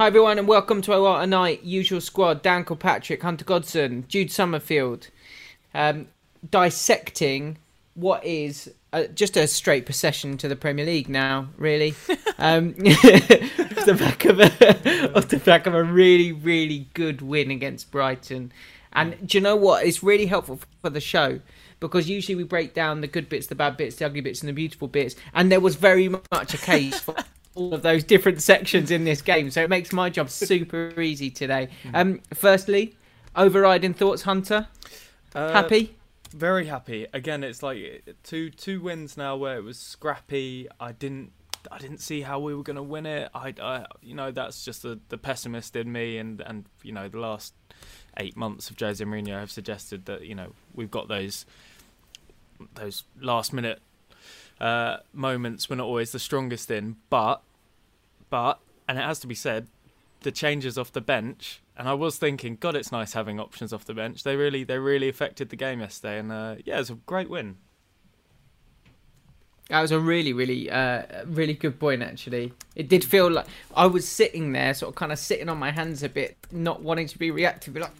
Hi everyone and welcome to our night usual squad. Dan Kilpatrick, Hunter Godson, Jude Summerfield, um, dissecting what is uh, just a straight procession to the Premier League now. Really, um, off the back of a off the back of a really really good win against Brighton. And do you know what? It's really helpful for the show because usually we break down the good bits, the bad bits, the ugly bits, and the beautiful bits. And there was very much a case for all of those different sections in this game, so it makes my job super easy today. Um, firstly, overriding thoughts, Hunter. Uh, Happy? Very happy. Again, it's like two two wins now where it was scrappy. I didn't I didn't see how we were going to win it. I, I you know that's just the, the pessimist in me, and and you know the last eight months of Jose Mourinho have suggested that you know we've got those those last minute uh, moments we're not always the strongest in, but but and it has to be said, the changes off the bench. And I was thinking, God, it's nice having options off the bench. They really, they really affected the game yesterday, and uh, yeah, it was a great win. That was a really, really, uh, really good point. Actually, it did feel like I was sitting there, sort of, kind of sitting on my hands a bit, not wanting to be reactive, like,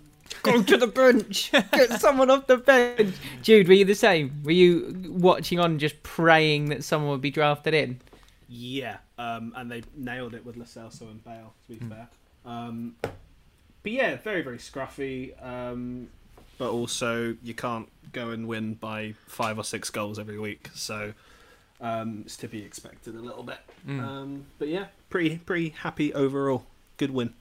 go to the bench, get someone off the bench. Jude, were you the same? Were you watching on, just praying that someone would be drafted in? Yeah, um, and they nailed it with Lo Celso and Bale. To be fair, um, but yeah, very very scruffy. Um, but also, you can't go and win by five or six goals every week, so um, it's to be expected a little bit. Um, but yeah, pretty pretty happy overall. Good win.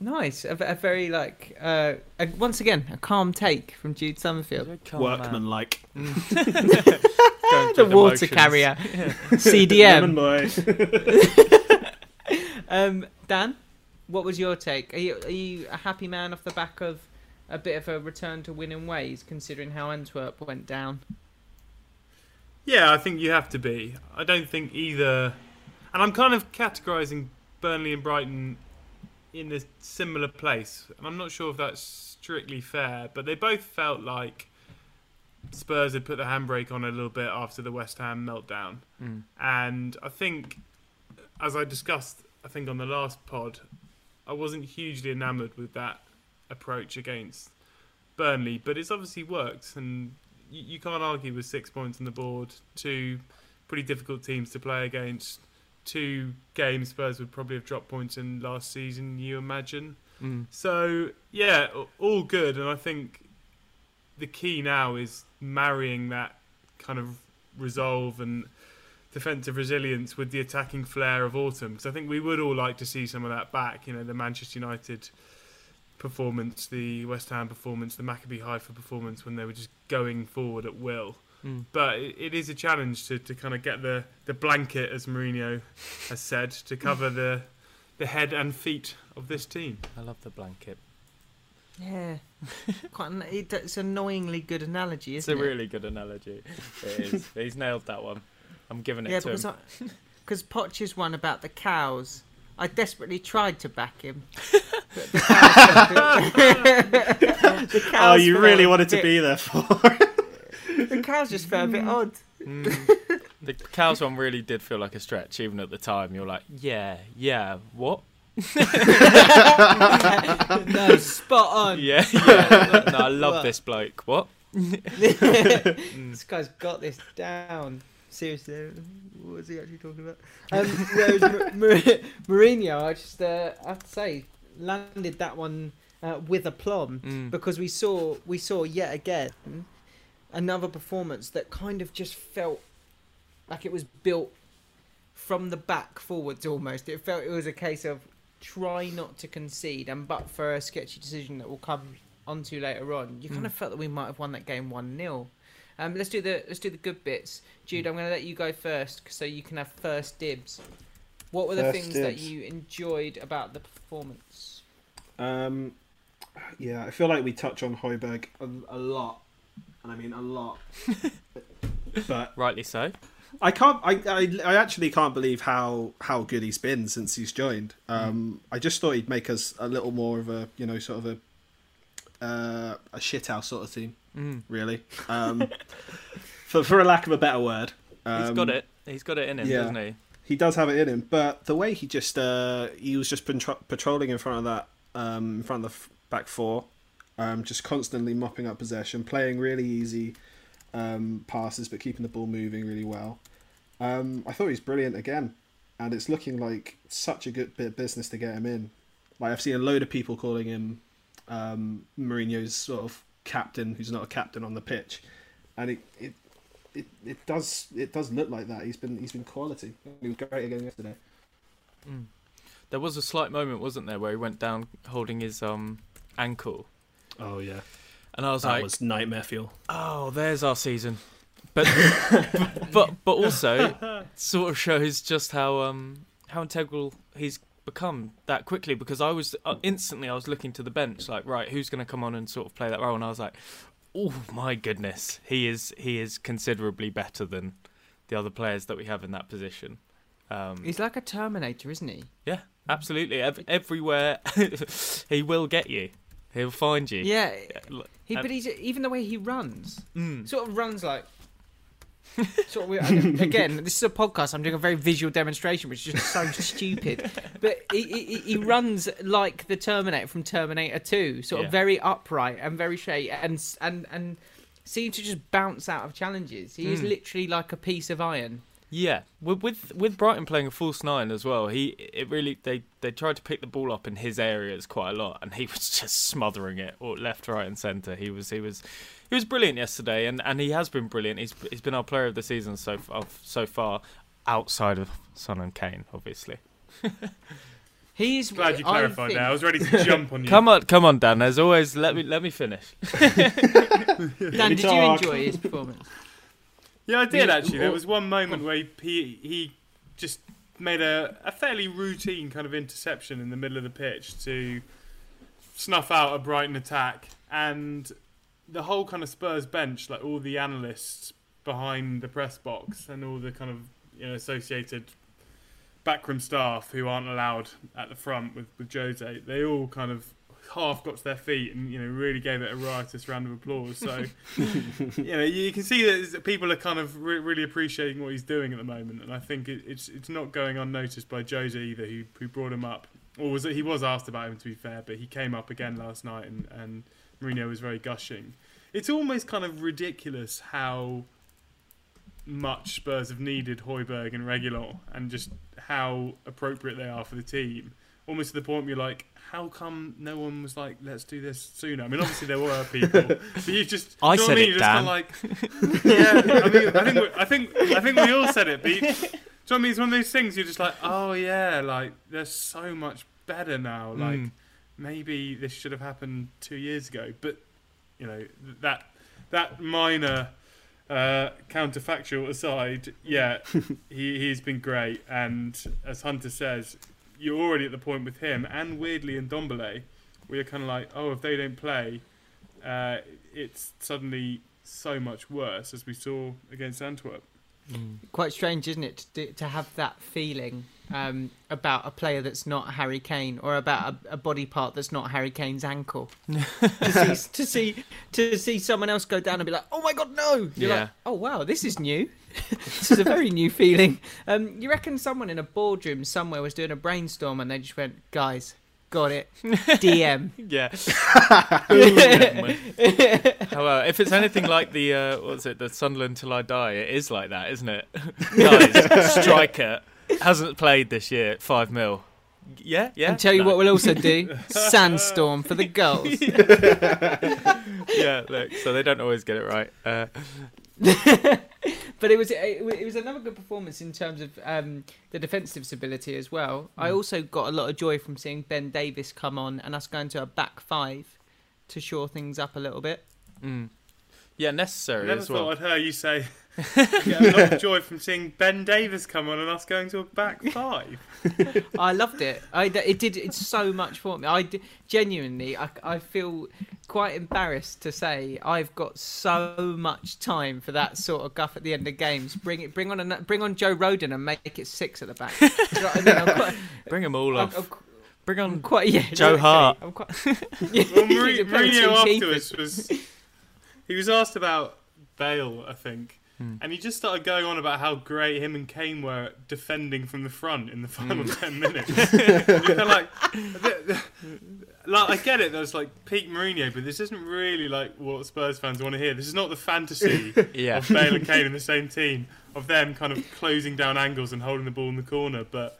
Nice, a, a very like uh, a, once again a calm take from Jude Summerfield. Workman like. Going the water motions. carrier, Lemon CDM. boy. Um, Dan, what was your take? Are you are you a happy man off the back of a bit of a return to winning ways, considering how Antwerp went down? Yeah, I think you have to be. I don't think either. And I'm kind of categorising Burnley and Brighton in a similar place. And I'm not sure if that's strictly fair, but they both felt like Spurs had put the handbrake on a little bit after the West Ham meltdown. Mm. And I think, as I discussed, I think on the last pod, I wasn't hugely enamoured with that approach against Burnley, but it's obviously worked, and you, you can't argue with six points on the board, two pretty difficult teams to play against, two games Spurs would probably have dropped points in last season. You imagine? Mm. So yeah, all good, and I think the key now is marrying that kind of resolve and defensive resilience with the attacking flair of autumn. Because I think we would all like to see some of that back. You know, the Manchester United performance, the West Ham performance, the Maccabi Haifa performance when they were just going forward at will. Mm. But it, it is a challenge to, to kind of get the, the blanket, as Mourinho has said, to cover the the head and feet of this team. I love the blanket. Yeah, quite. An, it, it's an annoyingly good analogy, It's isn't a it? really good analogy. It is. He's nailed that one. I'm giving it yeah, to because him. because Poch's one about the cows. I desperately tried to back him. the cows, the Oh, you really a wanted to be there for. The cows just felt a bit odd. The cows one really did feel like a stretch, even at the time. You're like, yeah, yeah, what? no, spot on. Yeah, yeah. no, I love What? this bloke. What? this guy's got this down. Seriously, what was he actually talking about? Um, whereas Mar- Mar- Mourinho, I just uh, I have to say, landed that one uh, with aplomb Mm. because we saw we saw yet again another performance that kind of just felt like it was built from the back forwards almost. It felt it was a case of try not to concede, and but for a sketchy decision that we'll come onto later on, you kind of felt that we might have won that game one 0 um, let's do the let's do the good bits. Jude, I'm going to let you go first so you can have first dibs. What were the First things that you enjoyed about the performance? Um, yeah, I feel like we touch on Højbjerg a, a lot, and I mean a lot. but Rightly so. I can't. I, I I actually can't believe how how good he's been since he's joined. Um, I just thought he'd make us a little more of a you know sort of a uh, a shithouse sort of team. Mm. Really, um, for for a lack of a better word. He's got it. He's got it in him, yeah. doesn't he? He does have it in him, but the way he just uh, he was just patro- patrolling in front of that um, in front of the f- back four, um, just constantly mopping up possession, playing really easy um, passes, but keeping the ball moving really well. Um, I thought he was brilliant again, and it's looking like such a good bit of business to get him in. Like I've seen a load of people calling him um, Mourinho's sort of captain, who's not a captain on the pitch, and it, it it, it does it does look like that. He's been he's been quality. He was great again yesterday. There was a slight moment, wasn't there, where he went down holding his um ankle, Oh yeah, and I was that like, was nightmare fuel. "Oh, there's our season." But but but also sort of shows just how um how integral he's become that quickly. Because I was uh, instantly I was looking to the bench, like, right, who's going to come on and sort of play that role? And I was like, "Oh my goodness, he is he is considerably better than the other players that we have in that position." Um, He's like a Terminator, isn't he? Yeah, absolutely. Ev- everywhere he will get you. He'll find you. Yeah. He, but he's even the way he runs, Mm. sort of runs like. sort of weird. again, this is a podcast. I'm doing a very visual demonstration, which is just so stupid. But he, he, he runs like the Terminator from Terminator 2, sort Yeah. of very upright and very straight, and and and seem to just bounce out of challenges. He is Mm. literally like a piece of iron. Yeah, with, with with Brighton playing a false nine as well, he it really they they tried to pick the ball up in his areas quite a lot, and he was just smothering it or left, right, and centre. He was he was he was brilliant yesterday, and, and he has been brilliant. He's he's been our player of the season so far, so far, outside of Son and Kane, obviously. He's Glad you clarified think- that. I was ready to jump on you. Come on, come on, Dan. As always, let me let me finish. Dan, did you enjoy his performance? Yeah, I did actually. There was one moment where he he, he just made a, a fairly routine kind of interception in the middle of the pitch to snuff out a Brighton attack, and the whole kind of Spurs bench, like all the analysts behind the press box and all the kind of you know associated backroom staff who aren't allowed at the front with with Jose, they all kind of half got to their feet and you know really gave it a riotous round of applause. So you know you can see that people are kind of re- really appreciating what he's doing at the moment, and I think it, it's it's not going unnoticed by Jose either, who who brought him up. Or was it, he was asked about him to be fair, but he came up again last night, and and Mourinho was very gushing. It's almost kind of ridiculous how much Spurs have needed Højbjerg and Reguilón, and just how appropriate they are for the team. Almost to the point where you're like, how come no one was like, let's do this sooner? I mean, obviously there were people, but you just I you know said mean? it, Dan. like, yeah, I, mean, I think we- I think I think we all said it, but you, do you know what I mean? It's one of those things you're just like, oh yeah, like they're so much better now. Like Mm. maybe this should have happened two years ago, but you know that that minor uh, counterfactual aside, yeah, he he's been great, and as Hunter says, you're already at the point with him and weirdly in Dombele, where you're kind of like, oh, if they don't play, uh, it's suddenly so much worse, as we saw against Antwerp. Quite strange, isn't it, to, to have that feeling um, about a player that's not Harry Kane or about a, a body part that's not Harry Kane's ankle. to, see, to see to see someone else go down and be like, "Oh my god, no!" You're Yeah. like, "Oh wow, this is new. this is a very new feeling." Um, you reckon someone in a boardroom somewhere was doing a brainstorm and they just went, "Guys, Got it. DM. Yeah. However, if it's anything like the uh, what's it, the Sunderland till I die, it is like that, isn't it? Guys, striker hasn't played this year. Five mil. Yeah, yeah. And tell you No. what we'll also do: sandstorm for the goals. yeah, look. So they don't always get it right. Uh, but it was it, was- it was another good performance in terms of um, the defensive stability as well. I also got a lot of joy from seeing Ben Davies come on and us going to a back five to shore things up a little bit. mm. Yeah, necessary Never as thought well. I'd hear you say get a lot of joy from seeing Ben Davies come on and us going to a back five. I loved it. I it did it's so much for me. I d- genuinely I, I feel quite embarrassed to say I've got so much time for that sort of guff at the end of games. Bring it bring on a, bring on Joe Rodon and make it six at the back. You know I mean? Quite, Bring them all I'm, off. I'm Bring on. quite yeah. Joe exactly. Hart. I'm quite, Well, Mourinho, He's a penalty Mourinho afterwards was he was asked about Bale, I think, Hmm. and he just started going on about how great him and Kane were defending from the front in the final ten minutes. Kind of like, like I get it. There's like peak Mourinho, but this isn't really like what Spurs fans want to hear. This is not the fantasy Yeah. of Bale and Kane in the same team, of them kind of closing down angles and holding the ball in the corner. But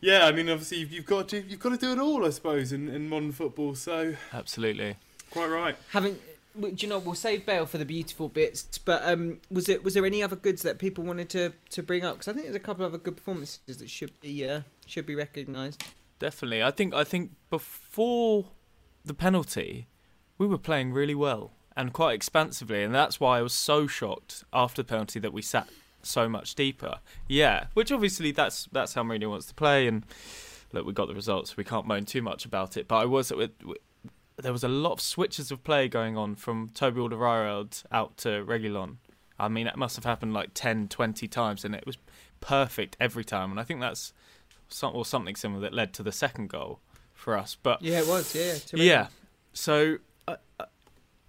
yeah, I mean, obviously you've, you've got to you've got to do it all, I suppose, in, in modern football. So Absolutely. quite right. Having, w- do you know, we'll save Bale for the beautiful bits. But um, was it was there any other goods that people wanted to, to bring up? Because I think there's a couple of other good performances that should be uh, should be recognised. Definitely. I think I think before the penalty, we were playing really well and quite expansively, and that's why I was so shocked after the penalty that we sat so much deeper. Yeah, which obviously that's that's how Mourinho wants to play, and look, we got the results. We can't moan too much about it. But I was with, there was a lot of switches of play going on from Toby Alderweireld out to Reguilón. I mean, it must have happened like 10, 20 times, and it was perfect every time. And I think that's some, or something similar that led to the second goal for us. But Yeah, it was. Yeah, yeah, so uh, uh,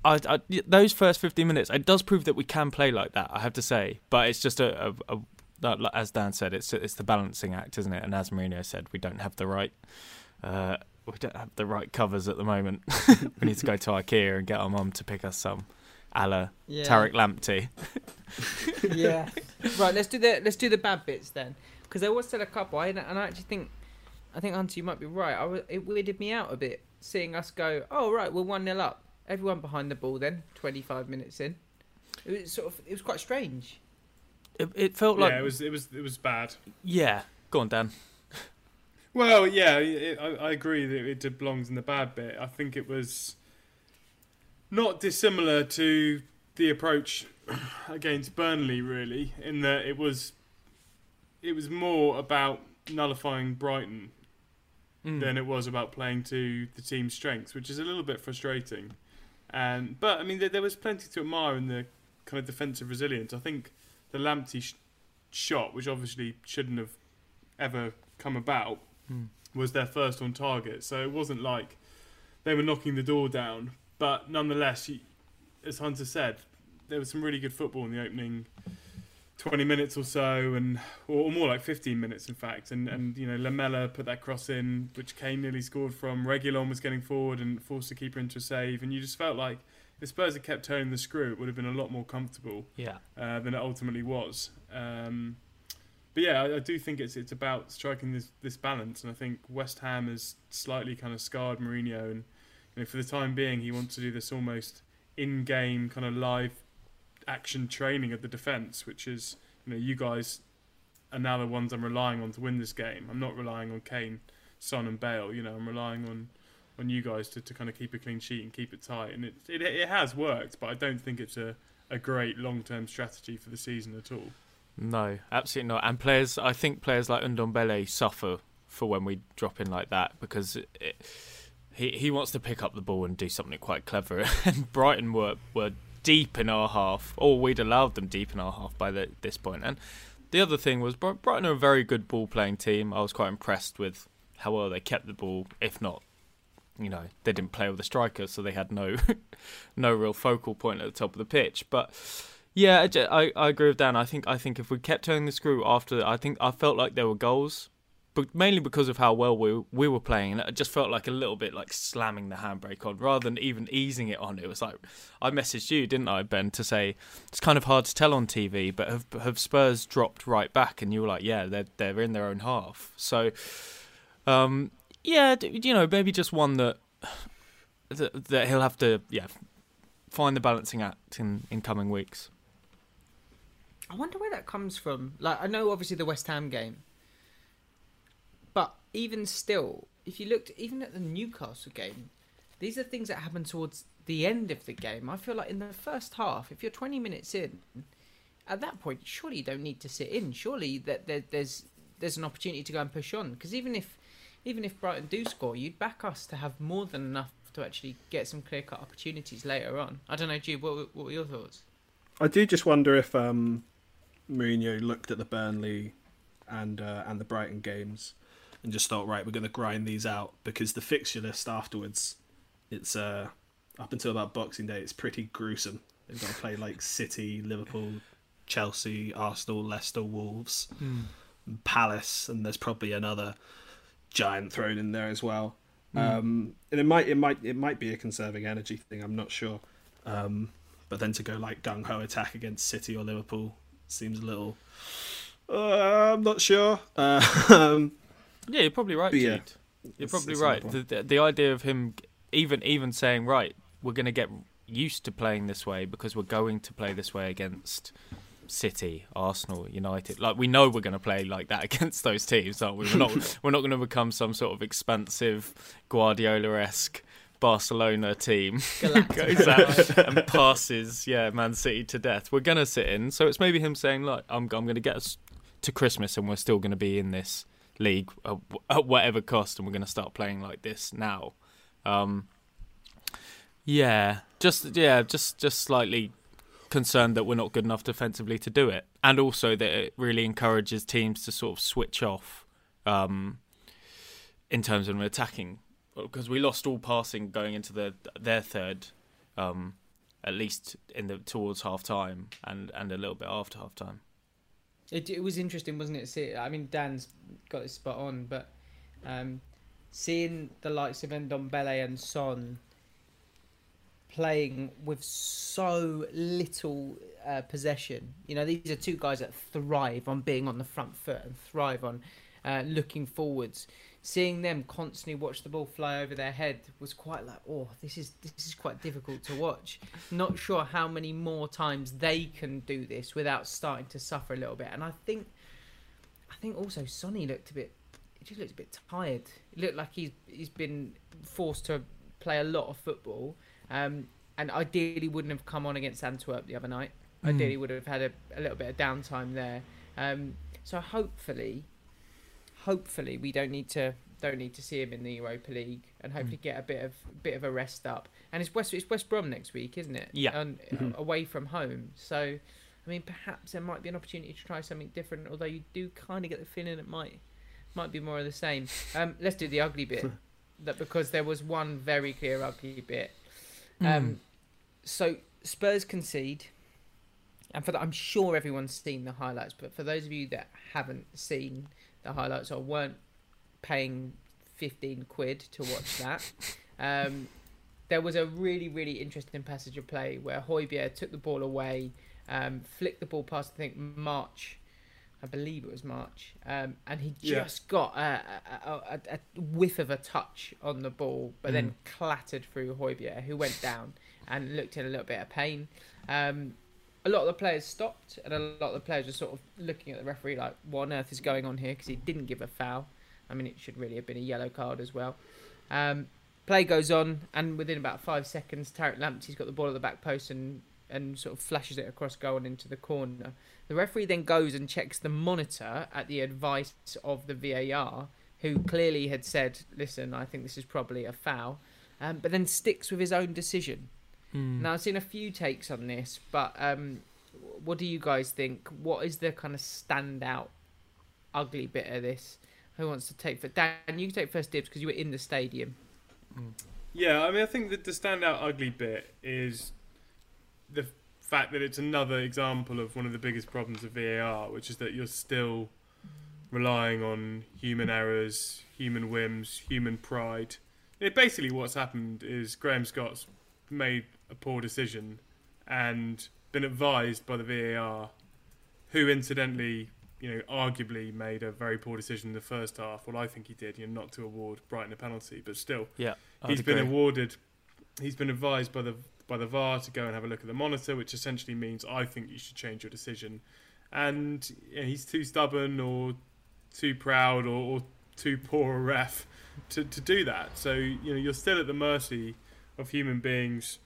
I, I, those first 15 minutes, it does prove that we can play like that. I have to say, but it's just a, a, a as Dan said, it's it's the balancing act, isn't it? And as Mourinho said, we don't have the right. Uh, we don't have the right covers at the moment. we need to go to IKEA and get our mum to pick us some, a la yeah. Tariq Lamptey. yeah. Right. Let's do the let's do the bad bits then, because there was still a couple. I, and I actually think, I think Hunter, you might be right. I was, it weirded me out a bit seeing us go. Oh right, we're one 0 up. Everyone behind the ball. Then twenty five minutes in, it was sort of it was quite strange. It, it felt like yeah, it was it was it was bad. yeah. Go on, Dan. Well, yeah, it, I, I agree that it belongs in the bad bit. I think it was not dissimilar to the approach against Burnley, really, in that it was it was more about nullifying Brighton Mm. than it was about playing to the team's strengths, which is a little bit frustrating. And but I mean, there, there was plenty to admire in the kind of defensive resilience. I think the Lamptey sh- shot, which obviously shouldn't have ever come about, Mm. was their first on target. So it wasn't like they were knocking the door down. But nonetheless, as Hunter said, there was some really good football in the opening 20 minutes or so, and or more like 15 minutes, in fact. And and you know, Lamela put that cross in, which Kane nearly scored from. Reguilón was getting forward and forced the keeper into a save, and you just felt like if Spurs had kept turning the screw, it would have been a lot more comfortable Yeah. uh, than it ultimately was. Um, but yeah, I, I do think it's it's about striking this this balance, and I think West Ham has slightly kind of scarred Mourinho, and you know, for the time being, he wants to do this almost in-game kind of live action training of the defence, which is you know you guys are now the ones I'm relying on to win this game. I'm not relying on Kane, Son, and Bale. You know, I'm relying on on you guys to, to kind of keep a clean sheet and keep it tight, and it it, it has worked, but I don't think it's a a great long-term strategy for the season at all. No, absolutely not. And players, I think players like Ndombele suffer for when we drop in like that because it, he he wants to pick up the ball and do something quite clever. And Brighton were were deep in our half, or we'd allowed them deep in our half by the, this point. And the other thing was Brighton are a very good ball playing team. I was quite impressed with how well they kept the ball, if not. You know, they didn't play with the strikers, so they had no, no real focal point at the top of the pitch. But yeah, I, I, agree with Dan. I think I think if we kept turning the screw after, I think I felt like there were goals but mainly because of how well we we were playing, and it just felt like a little bit like slamming the handbrake on rather than even easing it on. It was like I messaged you, didn't I, Ben, to say it's kind of hard to tell on TV, but have have Spurs dropped right back? And you were like, yeah, they're they're in their own half. So, um, yeah, you know, maybe just one that that, that he'll have to yeah find the balancing act in in coming weeks. I wonder where that comes from. Like, I know obviously the West Ham game, but even still, if you looked even at the Newcastle game, these are things that happen towards the end of the game. I feel like in the first half, if you're 20 minutes in, at that point, surely you don't need to sit in. Surely that there, there's there's an opportunity to go and push on. Because even if even if Brighton do score, you'd back us to have more than enough to actually get some clear cut opportunities later on. I don't know, Jude. What, what were your thoughts? I do just wonder if um, Mourinho looked at the Burnley and uh, and the Brighton games and just thought, right, we're going to grind these out because the fixture list afterwards, it's uh, up until about Boxing Day, it's pretty gruesome. They've got to play like City, Liverpool, Chelsea, Arsenal, Leicester, Wolves, Mm. Palace, and there's probably another giant thrown in there as well. Um, and it might it might it might be a conserving energy thing. I'm not sure. Um, but then to go like gung ho attack against City or Liverpool seems a little. Uh, I'm not sure. Uh, um, Yeah, you're probably right, yeah, you're probably right. The, the the idea of him even even saying right, we're going to get used to playing this way because we're going to play this way against City, Arsenal, United. Like we know we're going to play like that against those teams, aren't we? We're not we're not going to become some sort of expansive Guardiola-esque Barcelona team goes out and passes yeah Man City to death. We're going to sit in, so it's maybe him saying like I'm I'm going to get us to Christmas and we're still going to be in this league at, at whatever cost, and we're going to start playing like this now. Um, yeah, just yeah, just just slightly concerned that we're not good enough defensively to do it, and also that it really encourages teams to sort of switch off um, in terms of attacking because we lost all passing going into the their third, um, at least in the towards half time and and a little bit after half time. It, it was interesting, wasn't it? See, I mean, Dan's got this spot on, but um, seeing the likes of Ndombele and Son playing with so little uh, possession, you know, these are two guys that thrive on being on the front foot and thrive on uh, looking forwards. Seeing them constantly watch the ball fly over their head was quite like, oh, this is this is quite difficult to watch. Not sure how many more times they can do this without starting to suffer a little bit. And I think, I think also Sonny looked a bit, he just looked a bit tired. It looked like he's he's been forced to play a lot of football, um, and ideally wouldn't have come on against Antwerp the other night. Ideally would have had a, a little bit of downtime there. Um, so hopefully, hopefully we don't need to don't need to see him in the Europa League and hopefully get a bit of bit of a rest up. And it's West it's West Brom next week, isn't it? Yeah. And, uh, away from home. So, I mean, perhaps there might be an opportunity to try something different. Although you do kind of get the feeling it might might be more of the same. Um, let's do the ugly bit. that because there was one very clear ugly bit. Um, so Spurs concede, and for that, I'm sure everyone's seen the highlights. But for those of you that haven't seen the highlights I weren't paying 15 quid to watch that, um, there was a really, really interesting passage of play where Højbjerg took the ball away, um, flicked the ball past, I think, March. I believe it was March, um, and he Yeah. just got a, a, a, a whiff of a touch on the ball, but then clattered through Højbjerg, who went down and looked in a little bit of pain. Um, a lot of the players stopped, and a lot of the players were sort of looking at the referee like, "What on earth is going on here?" Because he didn't give a foul. I mean, it should really have been a yellow card as well. Um, play goes on, and within about five seconds, Tariq Lamptey's got the ball at the back post and and sort of flashes it across goal and into the corner. The referee then goes and checks the monitor at the advice of the VAR, who clearly had said, "Listen, I think this is probably a foul," um, but then sticks with his own decision. Now I've seen a few takes on this, but um, what do you guys think? What is the kind of standout ugly bit of this? Who wants to take for Dan? You can take first dibs because you were in the stadium. Yeah, I mean, I think that the standout ugly bit is the fact that it's another example of one of the biggest problems of VAR, which is that you're still relying on human errors, human whims, human pride. It, basically, what's happened is Graham Scott's made a poor decision and been advised by the VAR, who incidentally, you know, arguably made a very poor decision in the first half. Well, I think he did, you know, not to award Brighton a penalty, but still, Yeah, I'd he's been awarded. He's been advised by the by the VAR to go and have a look at the monitor, which essentially means I think you should change your decision. And you know, he's too stubborn or too proud or, or too poor a ref to, to do that. So you know you're still at the mercy of human beings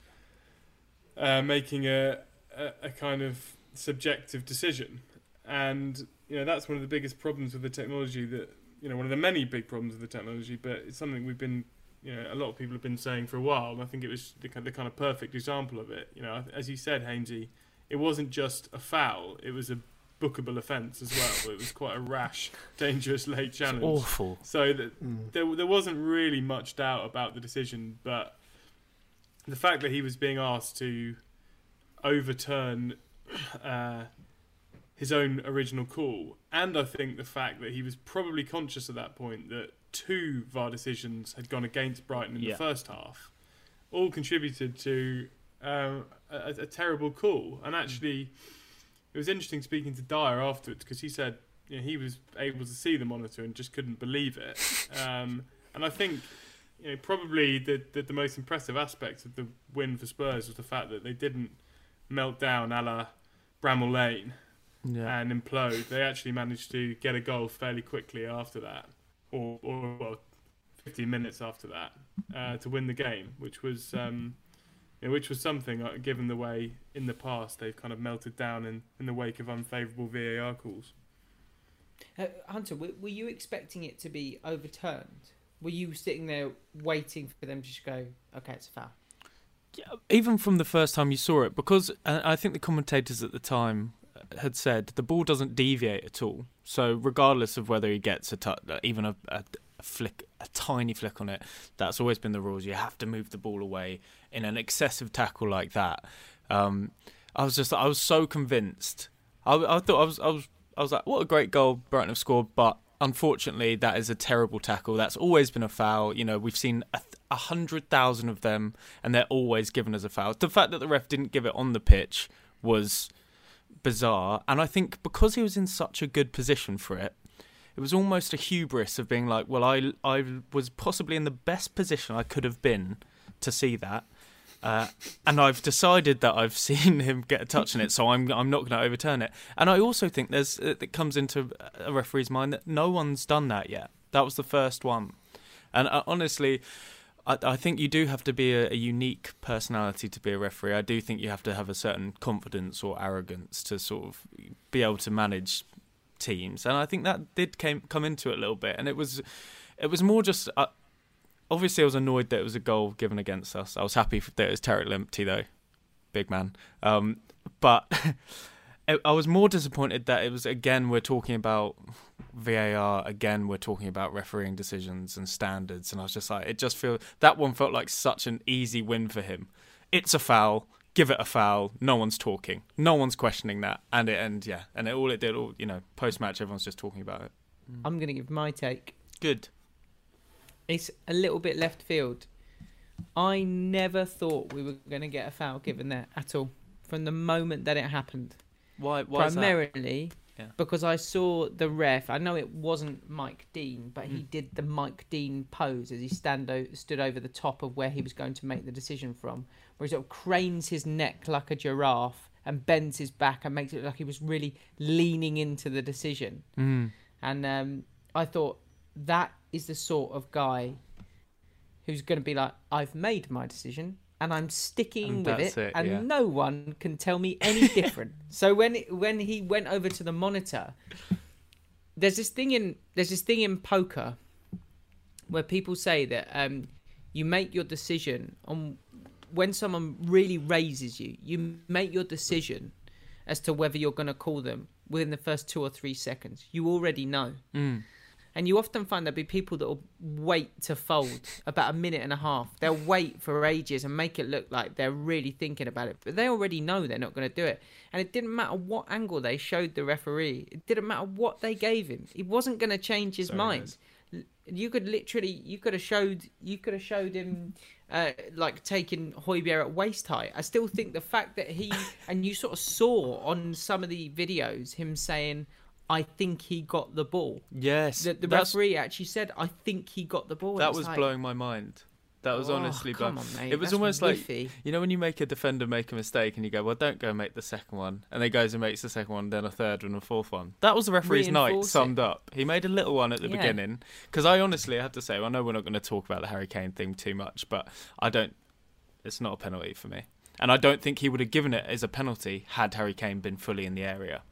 uh, making a, a a kind of subjective decision, and you know that's one of the biggest problems with the technology. That you know one of the many big problems with the technology, but it's something we've been you know a lot of people have been saying for a while. And I think it was the, kind- the kind of perfect example of it. You know, as you said, Hainsey, it wasn't just a foul; it was a bookable offence as well. It was quite a rash, dangerous late It's challenge. awful. So that there, there wasn't really much doubt about the decision, but the fact that he was being asked to overturn uh, his own original call, and I think the fact that he was probably conscious at that point that two VAR decisions had gone against Brighton in Yeah. the first half, all contributed to um, a, a terrible call. And actually, it was interesting speaking to Dier afterwards because he said you know, he was able to see the monitor and just couldn't believe it. Um, and I think you know probably the, the the most impressive aspect of the win for Spurs was the fact that they didn't melt down a la Bramall Lane Yeah. and implode. They actually managed to get a goal fairly quickly after that, or, or well, 15 minutes after that, uh, to win the game, which was um, you know, which was something uh, given the way in the past they've kind of melted down in, in the wake of unfavourable VAR calls. Uh, Hunter, were, were you expecting it to be overturned? Were you sitting there waiting for them to just go, okay, it's a foul? Yeah, even from the first time you saw it, because uh, I think the commentators at the time uh, had said the ball doesn't deviate at all. So regardless of whether he gets a touch, even a, a, a flick, a tiny flick on it, that's always been the rules. You have to move the ball away in an excessive tackle like that. Um, I was just, I was so convinced. I, I thought I was, I was, I was like, what a great goal Brighton have scored, but unfortunately, that is a terrible tackle. That's always been a foul. You know, we've seen a, a hundred thousand of them, and they're always given as a foul. The fact that the ref didn't give it on the pitch was bizarre, and I think because he was in such a good position for it, it was almost a hubris of being like, well, I I was possibly in the best position I could have been to see that. Uh, and I've decided that I've seen him get a touch on it, so I'm I'm not going to overturn it. And I also think there's it comes into a referee's mind that no one's done that yet. That was the first one, and uh, honestly, I, I think you do have to be a, a unique personality to be a referee. I do think you have to have a certain confidence or arrogance to sort of be able to manage teams, and I think that did came come into it a little bit. And it was it was more just. Obviously, I was annoyed that it was a goal given against us. I was happy that it was Tariq Lamptey though, big man. Um, but I- was more disappointed that it was again we're talking about VAR again we're talking about refereeing decisions and standards and I was just like it just feels that one felt like such an easy win for him. It's a foul, give it a foul. No one's talking, no one's questioning that, and it and yeah, and it, all it did, all you know, post match everyone's just talking about it. I'm going to give my take. Good. It's a little bit left field. I never thought we were going to get a foul given there at all from the moment that it happened. Why? Why? Primarily Yeah. because I saw the ref. I know it wasn't Mike Dean, but Mm. he did the Mike Dean pose as he stand o- stood over the top of where he was going to make the decision from, where he sort of cranes his neck like a giraffe and bends his back and makes it look like he was really leaning into the decision. Mm. And um, I thought that is the sort of guy who's going to be like, I've made my decision and I'm sticking And with it, it, and yeah. no one can tell me any different. so when when he went over to the monitor, there's this thing in there's this thing in poker where people say that um, you make your decision on when someone really raises you, you make your decision as to whether you're going to call them within the first two or three seconds. You already know. Mm. And you often find there'll be people that will wait to fold about a minute and a half. They'll wait for ages and make it look like they're really thinking about it, but they already know they're not going to do it. And it didn't matter what angle they showed the referee. It didn't matter what they gave him. He wasn't going to change his mind. You could literally, you could have showed, you could have showed him, uh, like taking Højbjerg at waist height. I still think the fact that he and you sort of saw on some of the videos him saying, "I think he got the ball." Yes, The, the referee actually said, "I think he got the ball." that was like, blowing my mind. That was oh, honestly come blowing. on, mate. It was That's almost like you know when you make a defender make a mistake and you go, well, don't go make the second one, and then goes and makes the second one, then a third one, and a fourth one. That was the referee's night it. summed up. He made a little one at the Yeah. beginning because I honestly I have to say I know we're not going to talk about the Harry Kane thing too much, but I don't. It's not a penalty for me, and I don't think he would have given it as a penalty had Harry Kane been fully in the area.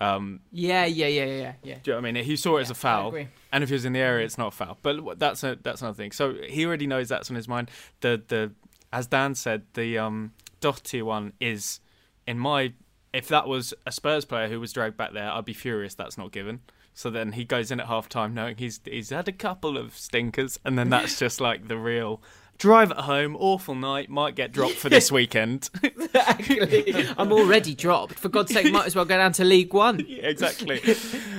Um, Yeah, yeah, yeah, yeah, yeah. do you know what I mean? He saw it as Yeah, a I foul, and if he was in the area, it's not a foul. But that's a, that's another thing. So he already knows that's on his mind. The the as Dan said, the um, Doherty one is in my. If that was a Spurs player who was dragged back there, I'd be furious that's not given. So then he goes in at half time knowing he's he's had a couple of stinkers, and then that's just like the real drive at home, awful night, might get dropped for this weekend. Exactly. I'm already dropped. For God's sake, might as well go down to League One. Yeah, exactly.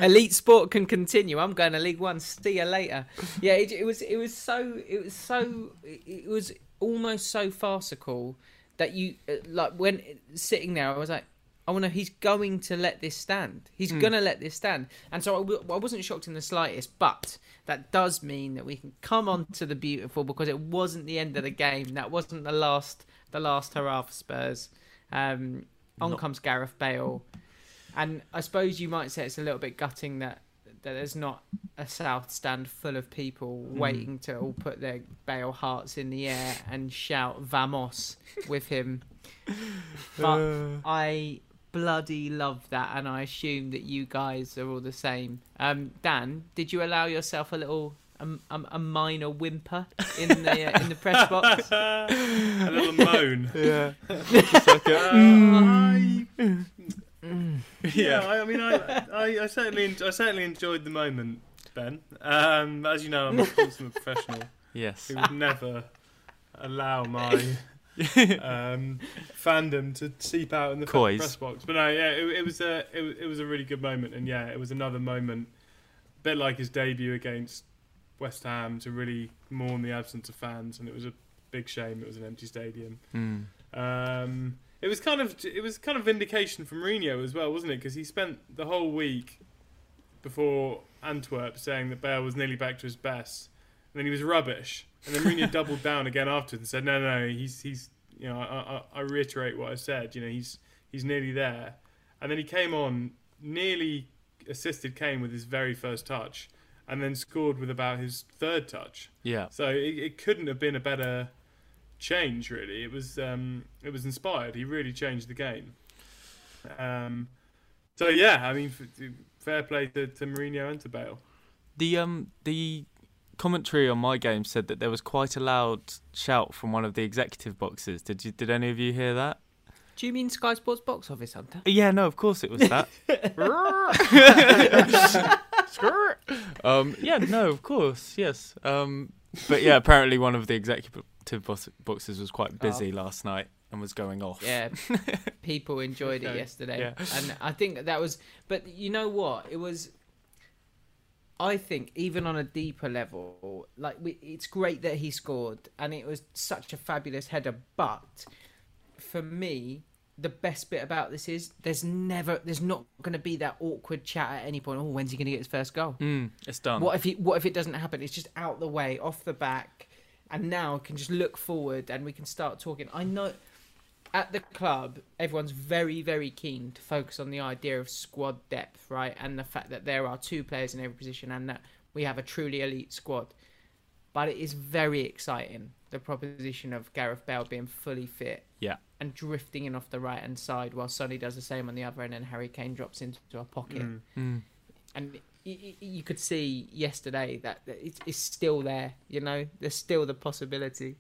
Elite sport can continue. I'm going to League One. See you later. Yeah, it, it was. It was so. It was so. It was almost so farcical that you uh, like when sitting there. I was like, I wonder. He's going to let this stand. He's Hmm. going to let this stand. And so I, w- I wasn't shocked in the slightest. But that does mean that we can come on to the beautiful because it wasn't the end of the game. That wasn't the last. The last hurrah for Spurs. Um, on Not- comes Gareth Bale. And I suppose you might say it's a little bit gutting that that there's not a South stand full of people Hmm. waiting to all put their Bale hearts in the air and shout "Vamos" with him. But Uh. I bloody love that, and I assume that you guys are all the same. Um, Dan, did you allow yourself a little? A, a, a minor whimper in the uh, in the press box. a little moan. yeah. yeah, I, I mean, I, I, I certainly, en- I certainly enjoyed the moment, Ben. Um, as you know, I'm a consummate professional Yes. who would never allow my um, fandom to seep out in the Coys. press box. But no, yeah, it, it was a, it, was- it was a really good moment, and yeah, it was another moment, a bit like his debut against West Ham, to really mourn the absence of fans, and it was a big shame it was an empty stadium. Mm. Um, it was kind of it was kind of vindication from Mourinho as well, wasn't it? Because he spent the whole week before Antwerp saying that Bale was nearly back to his best, and then he was rubbish, and then Mourinho doubled down again afterwards and said, "No, no, no, he's he's you know I, I, I reiterate what I said. You know he's he's nearly there," and then he came on nearly assisted Kane with his very first touch, and then scored with about his third touch. Yeah. So it, it couldn't have been a better change, really. It was um, it was inspired. He really changed the game. Um, so yeah, I mean, f- fair play to, to Mourinho and to Bale. The um the commentary on my game said that there was quite a loud shout from one of the executive boxes. Did you did any of you hear that? Do you mean Sky Sports Box Office Hunter? Yeah, no, of course it was that. um, yeah, no, of course, yes. Um, but yeah, apparently one of the executive box- boxes was quite busy last night and was going off. Yeah, people enjoyed it yesterday, Yeah. and I think that was. But you know what? It was. I think even on a deeper level, like we, it's great that he scored, and it was such a fabulous header. But for me, the best bit about this is there's never, there's not going to be that awkward chat at any point. Oh, when's he going to get his first goal? Mm, it's done. What if he, what if it doesn't happen? It's just out the way, off the back, and now I can just look forward and we can start talking. I know at the club everyone's very very keen to focus on the idea of squad depth, right, and the fact that there are two players in every position and that we have a truly elite squad. But it is very exciting the proposition of Gareth Bale being fully fit Yeah. and drifting in off the right hand side while Sonny does the same on the other end and Harry Kane drops into a pocket Mm. Mm. and y- y- you could see yesterday that that it's, it's still there. You know, there's still the possibility.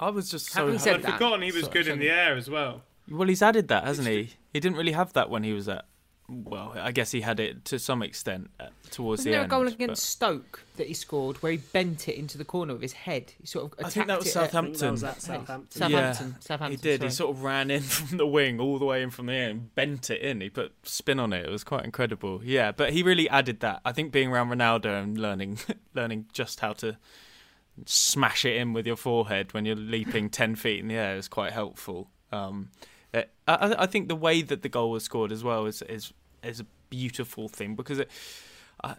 I was just so. Having And said I'd that, forgotten he was so- good so- in the air as well. Well, he's added that, hasn't he? He didn't really have that when he was at well, I guess he had it to some extent uh, towards Wasn't the there end. a goal but- against Stoke that he scored where he bent it into the corner with his head? He sort of I attacked think that was it at- I think that was Southampton. at Southampton. Southampton. Yeah, Southampton. He did. sorry. He sort of ran in from the wing all the way in from the air and bent it in. He put spin on it. It was quite incredible. Yeah, but he really added that. I think being around Ronaldo and learning learning just how to smash it in with your forehead when you're leaping ten feet in the air is quite helpful. Um, uh, I, I think the way that the goal was scored as well is is is a beautiful thing because it. I-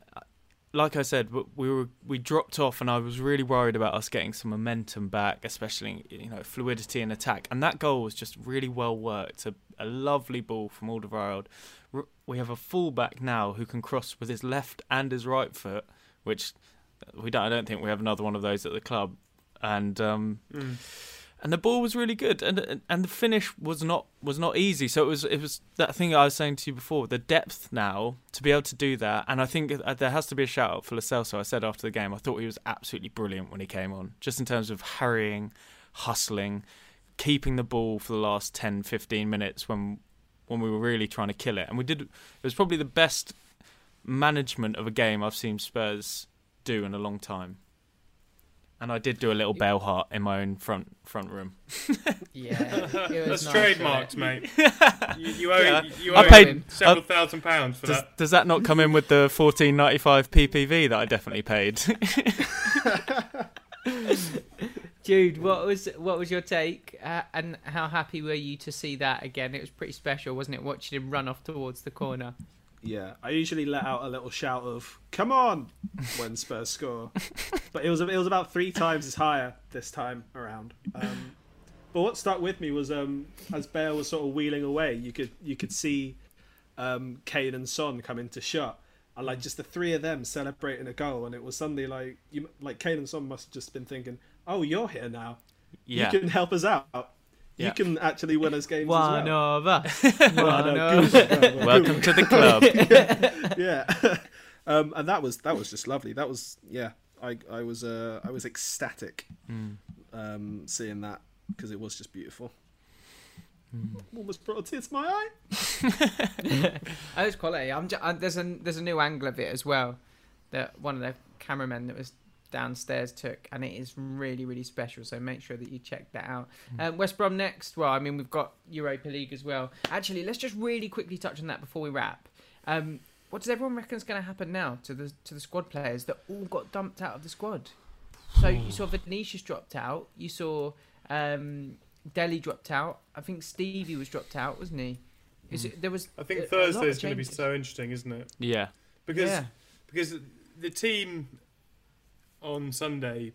like I said, we were we dropped off, and I was really worried about us getting some momentum back, especially you know fluidity in attack. And that goal was just really well worked. A, a lovely ball from Alderweireld. We have a fullback now who can cross with his left and his right foot, which we don't. I don't think we have another one of those at the club. And um, and the ball was really good, and and the finish was not was not easy. So it was it was that thing I was saying to you before, the depth now to be able to do that. And I think uh, there has to be a shout out for Celso. I said after the game, I thought he was absolutely brilliant when he came on, just in terms of hurrying, hustling, keeping the ball for the last 10, 15 minutes when when we were really trying to kill it. And we did. It was probably the best management of a game I've seen Spurs do in a long time. And I did do a little Bale heart in my own front front room. Yeah, it was That's nice, trademarked, wasn't mate. You, you owe Yeah. you I paid- several I- thousand pounds for Does, that. does that not come in with the fourteen ninety five PPV that I definitely paid? it? Jude, what was what was your take, uh, and how happy were you to see that again? It was pretty special, wasn't it? Watching him run off towards the corner. Yeah, I usually let out a little shout of "Come on!" when Spurs score, but it was it was about three times as higher this time around. Um, but what stuck with me was um, as Bale was sort of wheeling away, you could you could see um, Kane and Son come into shot, and like just the three of them celebrating a goal, and it was suddenly like you like Kane and Son must have just been thinking, "Oh, you're here now. yeah, You can help us out. Yeah. You can actually win us games One as well." of us. Well, One no, of good, well, welcome to the club. yeah. Um and that was that was just lovely. That was yeah i i was uh i was ecstatic um seeing that because it was just beautiful. Almost brought a tear to my eye. Oh, it's quality. I'm ju- uh, there's a there's a new angle of it as well that one of the cameramen that was downstairs took, and it is really really special. So make sure that you check that out. Um, West Brom next. Well, I mean we've got Europa League as well. Actually, let's just really quickly touch on that before we wrap. Um, what does everyone reckon is going to happen now to the to the squad players that all got dumped out of the squad? So you saw Vinicius dropped out. You saw um, Dele dropped out. I think Stevie was dropped out, wasn't he? Is it, there was. I think a Thursday of is going to be so interesting, isn't it? Yeah, Because Yeah. because the team on Sunday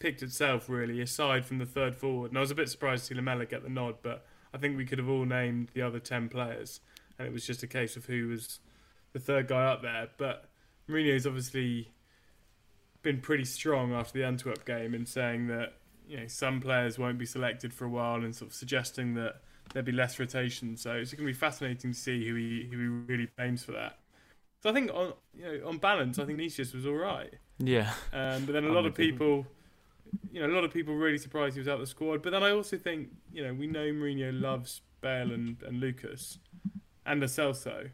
picked itself really, aside from the third forward. And I was a bit surprised to see Lamela get the nod, but I think we could have all named the other ten players, and it was just a case of who was the third guy up there. But Mourinho's obviously been pretty strong after the Antwerp game in saying that you know some players won't be selected for a while, and sort of suggesting that there'd be less rotation. So it's going to be fascinating to see who he who he really aims for that. So I think on you know on balance, I think Nicias was all right. yeah, Um, but then a lot of people, you know, a lot of people were really surprised he was out of the squad. But then I also think, you know, we know Mourinho loves Bale and, and Lucas and Lo Celso.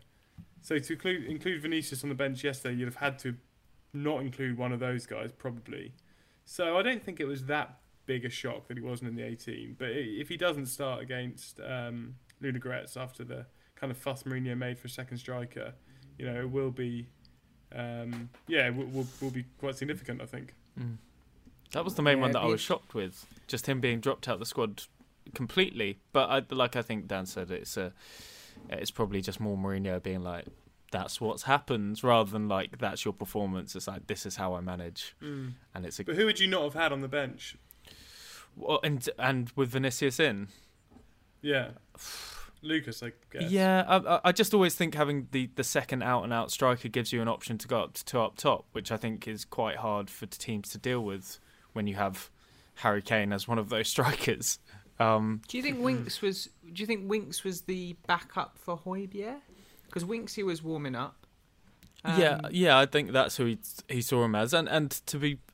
So to include, include Vinicius on the bench yesterday, you'd have had to not include one of those guys probably. So I don't think it was that big a shock that he wasn't in the 18. But if he doesn't start against um, Ludogorets after the kind of fuss Mourinho made for a second striker, you know, it will be, um, yeah, will, will, will be quite significant, I think. that was the main Yeah, one that I was shocked with. Just him being dropped out of the squad completely. But I, like I think Dan said, it's a, it's probably just more Mourinho being like, "That's what's happened," rather than like, "That's your performance." It's like, "This is how I manage," and it's a But who would you not have had on the bench? well, and and with Vinicius in, Yeah, Lucas, I guess. Yeah, I, I- I just always think having the, the second out and out striker gives you an option to go up to two up top, which I think is quite hard for teams to deal with when you have Harry Kane as one of those strikers. Um, Do you think Winks was? Do you think Winks was the backup for Højbjerg? Because Winksy was warming up. yeah, Um, yeah, I think that's who he he saw him as, and and to be f-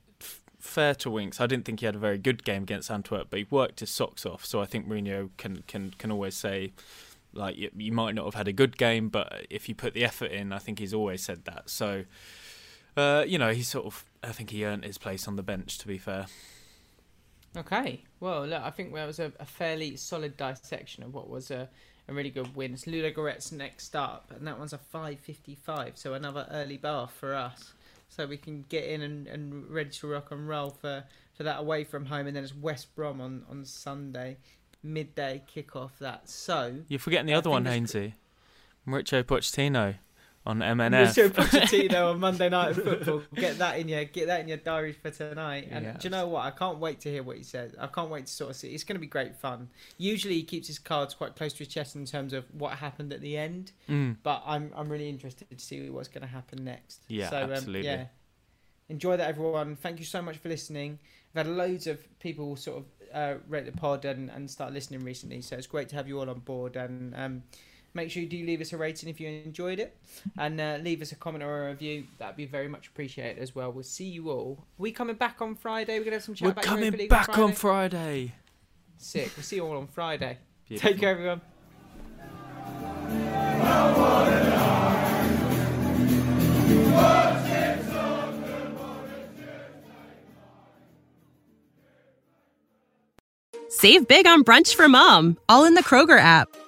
fair to Winks, I didn't think he had a very good game against Antwerp, but he worked his socks off. So I think Mourinho can can can always say, Like you, you might not have had a good game, but if you put the effort in, I think he's always said that. So, uh, you know, he sort of, I think he earned his place on the bench. To be fair. Okay. Well, look, I think that was a, a fairly solid dissection of what was a, a really good win. It's Ludogorets next up, and that one's a 5.55, so another early bar for us. So we can get in and, and ready to rock and roll for, for that away from home, and then it's West Brom on, on Sunday, midday kickoff. That so You're forgetting the other one, Hainsey. Mauricio Pochettino on MNF. Mauricio Pochettino on Monday Night Football. Get that in your get that in your diary for tonight. And Yes. do you know what? I can't wait to hear what he says. I can't wait to sort of see. It's going to be great fun. Usually he keeps his cards quite close to his chest in terms of what happened at the end. Mm. But I'm I'm really interested to see what's going to happen next. Yeah, so, um, absolutely. yeah. Enjoy that, everyone. Thank you so much for listening. I've had loads of people sort of uh, rate the pod and, and start listening recently, so it's great to have you all on board. And um, make sure you do leave us a rating if you enjoyed it, and uh, leave us a comment or a review. That'd be very much appreciated as well. We'll see you all. Are we coming back on Friday? We're gonna have some chat We're about Europa coming League back on Friday? Friday. Sick. We'll see you all on Friday. Beautiful. Take care, everyone. Save big on brunch for mom, all in the Kroger app.